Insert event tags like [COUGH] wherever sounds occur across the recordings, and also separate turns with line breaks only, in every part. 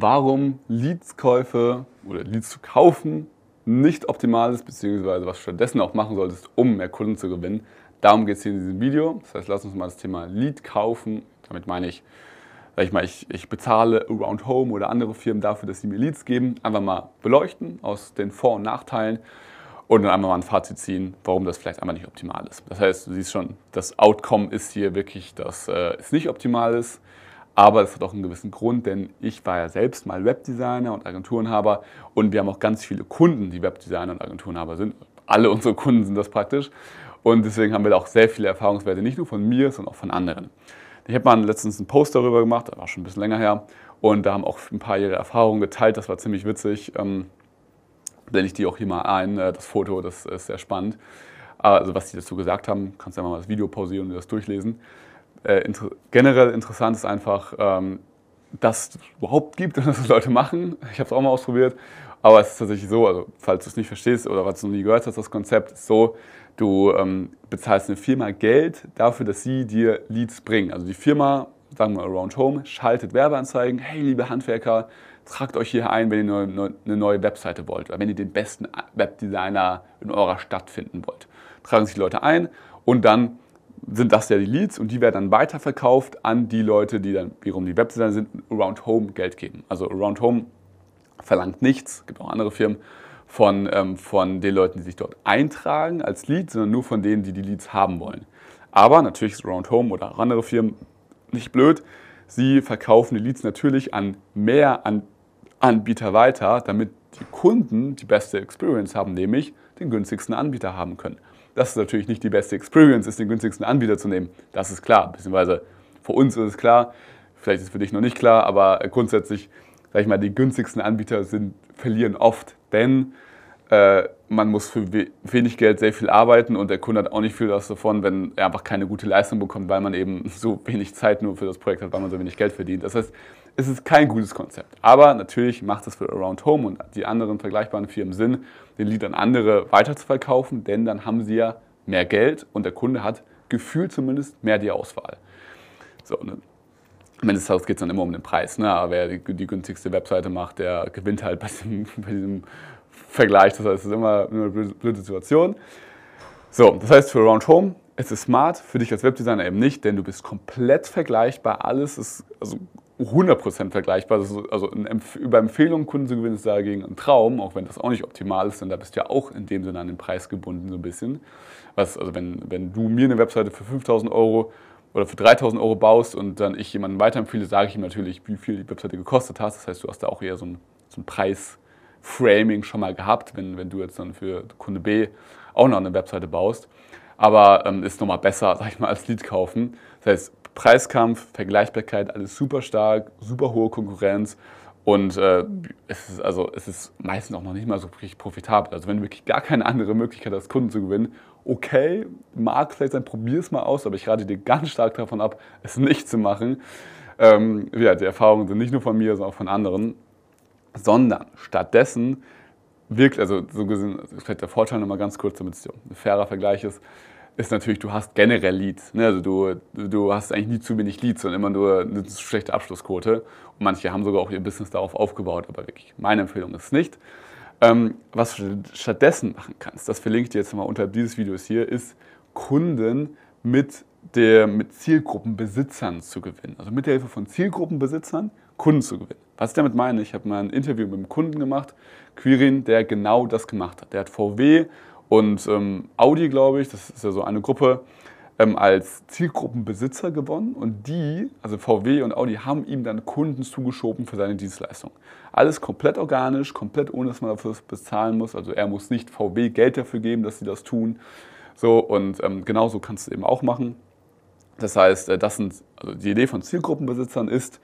warum Leadskäufe oder Leads zu kaufen nicht optimal ist, beziehungsweise was du stattdessen auch machen solltest, um mehr Kunden zu gewinnen. Darum geht es hier in diesem Video. Das heißt, lass uns mal das Thema Lead kaufen. Damit meine ich, sag ich mal, ich, ich bezahle Around Home oder andere Firmen dafür, dass sie mir Leads geben. Einfach mal beleuchten aus den Vor- und Nachteilen und dann einmal mal ein Fazit ziehen, warum das vielleicht einmal nicht optimal ist. Das heißt, du siehst schon, das Outcome ist hier wirklich, dass äh, es nicht optimal ist. Aber es hat auch einen gewissen Grund, denn ich war ja selbst mal Webdesigner und Agenturenhaber und wir haben auch ganz viele Kunden, die Webdesigner und Agenturenhaber sind. Alle unsere Kunden sind das praktisch. Und deswegen haben wir da auch sehr viele Erfahrungswerte, nicht nur von mir, sondern auch von anderen. Ich habe mal letztens einen Post darüber gemacht, das war schon ein bisschen länger her. Und da haben auch ein paar ihre Erfahrungen geteilt, das war ziemlich witzig. Ähm, blende ich die auch hier mal ein, äh, das Foto, das ist sehr spannend. Also was die dazu gesagt haben, kannst du ja mal das Video pausieren und das durchlesen äh, inter generell interessant ist einfach, ähm, dass es überhaupt gibt und [LAUGHS] dass es Leute machen. Ich habe es auch mal ausprobiert. Aber es ist tatsächlich so, also falls du es nicht verstehst oder was du noch nie gehört hast, das Konzept ist so, du ähm, bezahlst eine Firma Geld dafür, dass sie dir Leads bringen. Also die Firma, sagen wir Around Home, schaltet Werbeanzeigen. Hey, liebe Handwerker, tragt euch hier ein, wenn ihr eine neue Webseite wollt oder wenn ihr den besten Webdesigner in eurer Stadt finden wollt. Tragen sich Leute ein und dann sind das ja die Leads und die werden dann weiterverkauft an die Leute, die dann wiederum die Webseiten sind, Around Home Geld geben. Also Around Home verlangt nichts, gibt auch andere Firmen, von, ähm, von den Leuten, die sich dort eintragen als Lead, sondern nur von denen, die die Leads haben wollen. Aber natürlich ist Around Home oder auch andere Firmen nicht blöd. Sie verkaufen die Leads natürlich an mehr an Anbieter weiter, damit die Kunden die beste Experience haben, nämlich den günstigsten Anbieter haben können dass es natürlich nicht die beste Experience ist, den günstigsten Anbieter zu nehmen. Das ist klar, beziehungsweise für uns ist es klar, vielleicht ist es für dich noch nicht klar, aber grundsätzlich, sag ich mal, die günstigsten Anbieter sind, verlieren oft, denn äh, man muss für wenig Geld sehr viel arbeiten und der Kunde hat auch nicht viel davon, wenn er einfach keine gute Leistung bekommt, weil man eben so wenig Zeit nur für das Projekt hat, weil man so wenig Geld verdient. Das heißt, es ist kein gutes Konzept. Aber natürlich macht es für Around Home und die anderen vergleichbaren Firmen Sinn, den Lied an andere weiterzuverkaufen, denn dann haben sie ja mehr Geld und der Kunde hat gefühlt zumindest mehr die Auswahl. So, ne? Am Ende des Tages geht es dann immer um den Preis. Ne? Aber wer die, die, günstigste Webseite macht, der gewinnt halt bei diesem, [LAUGHS] bei diesem Vergleich. Das heißt, es ist immer eine blöde Situation. So, das heißt für Around Home, es ist smart, für dich als Webdesigner eben nicht, denn du bist komplett vergleichbar. Alles ist also 100% vergleichbar. also über Empfehlungen Kunden zu gewinnen ist dagegen ein Traum, auch wenn das auch nicht optimal ist, denn da bist du ja auch in dem Sinne an den Preis gebunden so ein bisschen. Was, also wenn, wenn du mir eine Webseite für 5000 Euro oder für 3000 Euro baust und dann ich jemanden weiterempfehle, sage ich ihm natürlich, wie viel die Webseite gekostet hat. Das heißt, du hast da auch eher so ein, so ein Preisframing schon mal gehabt, wenn, wenn du jetzt dann für Kunde B auch noch eine Webseite baust. Aber ähm, ist nochmal besser, [LAUGHS] sag ich mal, als Lead kaufen. Das heißt, Preiskampf, Vergleichbarkeit, alles super stark, super hohe Konkurrenz und äh, es, ist, also, es ist meistens auch noch nicht mal so richtig profitabel. Also wenn du wirklich gar keine andere Möglichkeit hast, Kunden zu gewinnen, okay, mag vielleicht sein, probier es mal aus, aber ich rate dir ganz stark davon ab, es nicht zu machen. Ähm, ja, die Erfahrungen sind nicht nur von mir, sondern auch von anderen, sondern stattdessen wirklich, also so gesehen, vielleicht der Vorteil nochmal ganz kurz, damit es ein fairer Vergleich ist, ist natürlich, du hast generell Leads. Ne? Also du, du hast eigentlich nie zu wenig Leads, sondern immer nur eine schlechte Abschlussquote. Und manche haben sogar auch ihr Business darauf aufgebaut, aber wirklich, meine Empfehlung ist nicht. Ähm, was du stattdessen machen kannst, das verlinke ich dir jetzt mal unterhalb dieses Videos hier, ist Kunden mit, der, mit Zielgruppenbesitzern zu gewinnen. Also mit der Hilfe von Zielgruppenbesitzern Kunden zu gewinnen. Was ich damit meine, ich habe mal ein Interview mit einem Kunden gemacht, Quirin, der genau das gemacht hat. Der hat VW und ähm, Audi, glaube ich, das ist ja so eine Gruppe, ähm, als Zielgruppenbesitzer gewonnen und die, also VW und Audi, haben ihm dann Kunden zugeschoben für seine Dienstleistung. Alles komplett organisch, komplett ohne, dass man dafür bezahlen muss. Also er muss nicht VW Geld dafür geben, dass sie das tun. So und ähm, genauso kannst du eben auch machen. Das heißt, äh, das sind, also die Idee von Zielgruppenbesitzern ist,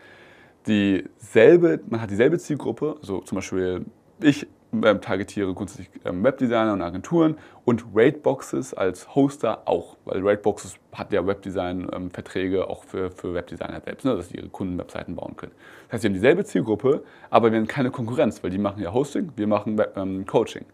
dieselbe, man hat dieselbe Zielgruppe, also zum Beispiel ich ähm, targetiere grundsätzlich ähm, Webdesigner und Agenturen und Rateboxes als Hoster auch, weil Rateboxes hat ja Webdesign-Verträge ähm, auch für, für Webdesigner selbst, ne, dass sie ihre Kunden-Webseiten bauen können. Das heißt, wir haben dieselbe Zielgruppe, aber wir haben keine Konkurrenz, weil die machen ja Hosting, wir machen ähm, Coaching.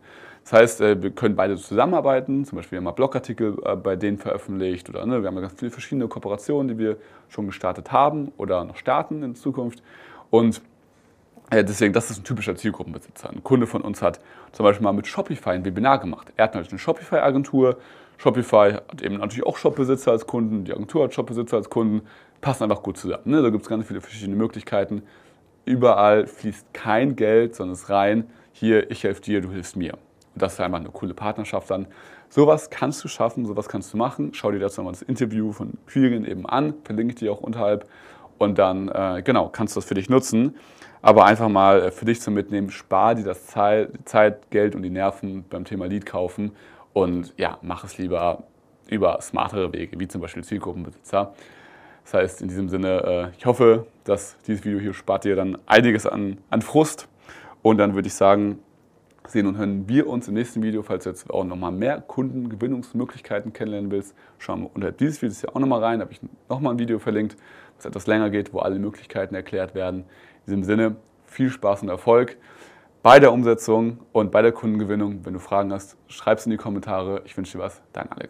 Das heißt, äh, wir können beide zusammenarbeiten, zum Beispiel haben wir Blogartikel äh, bei denen veröffentlicht oder ne, wir haben ganz viele verschiedene Kooperationen, die wir schon gestartet haben oder noch starten in Zukunft und deswegen, das ist ein typischer Zielgruppenbesitzer. Ein Kunde von uns hat zum Beispiel mal mit Shopify ein Webinar gemacht. Er hat natürlich eine Shopify-Agentur. Shopify hat eben natürlich auch Shopbesitzer als Kunden. Die Agentur hat Shopbesitzer als Kunden. Passen einfach gut zusammen. Ne? Da gibt es ganz viele verschiedene Möglichkeiten. Überall fließt kein Geld, sondern es rein. Hier, ich helfe dir, du hilfst mir. Und das ist einfach eine coole Partnerschaft dann. Sowas kannst du schaffen, sowas kannst du machen. Schau dir dazu nochmal das Interview von Quirin eben an. Verlinke ich dir auch unterhalb. Und dann, äh, genau, kannst du das für dich nutzen. Aber einfach mal äh, für dich zum Mitnehmen, spar dir das Zeit, Zeit, Geld und die Nerven beim Thema Lead kaufen und ja, mach es lieber über smartere Wege, wie zum Beispiel Zielgruppenbesitzer. Das heißt, in diesem Sinne, äh, ich hoffe, dass dieses Video hier spart dir dann einiges an, an Frust. Und dann würde ich sagen, sehen und hören wir uns im nächsten Video. Falls du jetzt auch nochmal mehr Kundengewinnungsmöglichkeiten kennenlernen willst, schau mal unter dieses Video ja auch nochmal rein. Da habe ich nochmal ein Video verlinkt, was etwas länger geht, wo alle Möglichkeiten erklärt werden. In diesem Sinne, viel Spaß und Erfolg bei der Umsetzung und bei der Kundengewinnung. Wenn du Fragen hast, schreib es in die Kommentare. Ich wünsche dir was, dein Alex.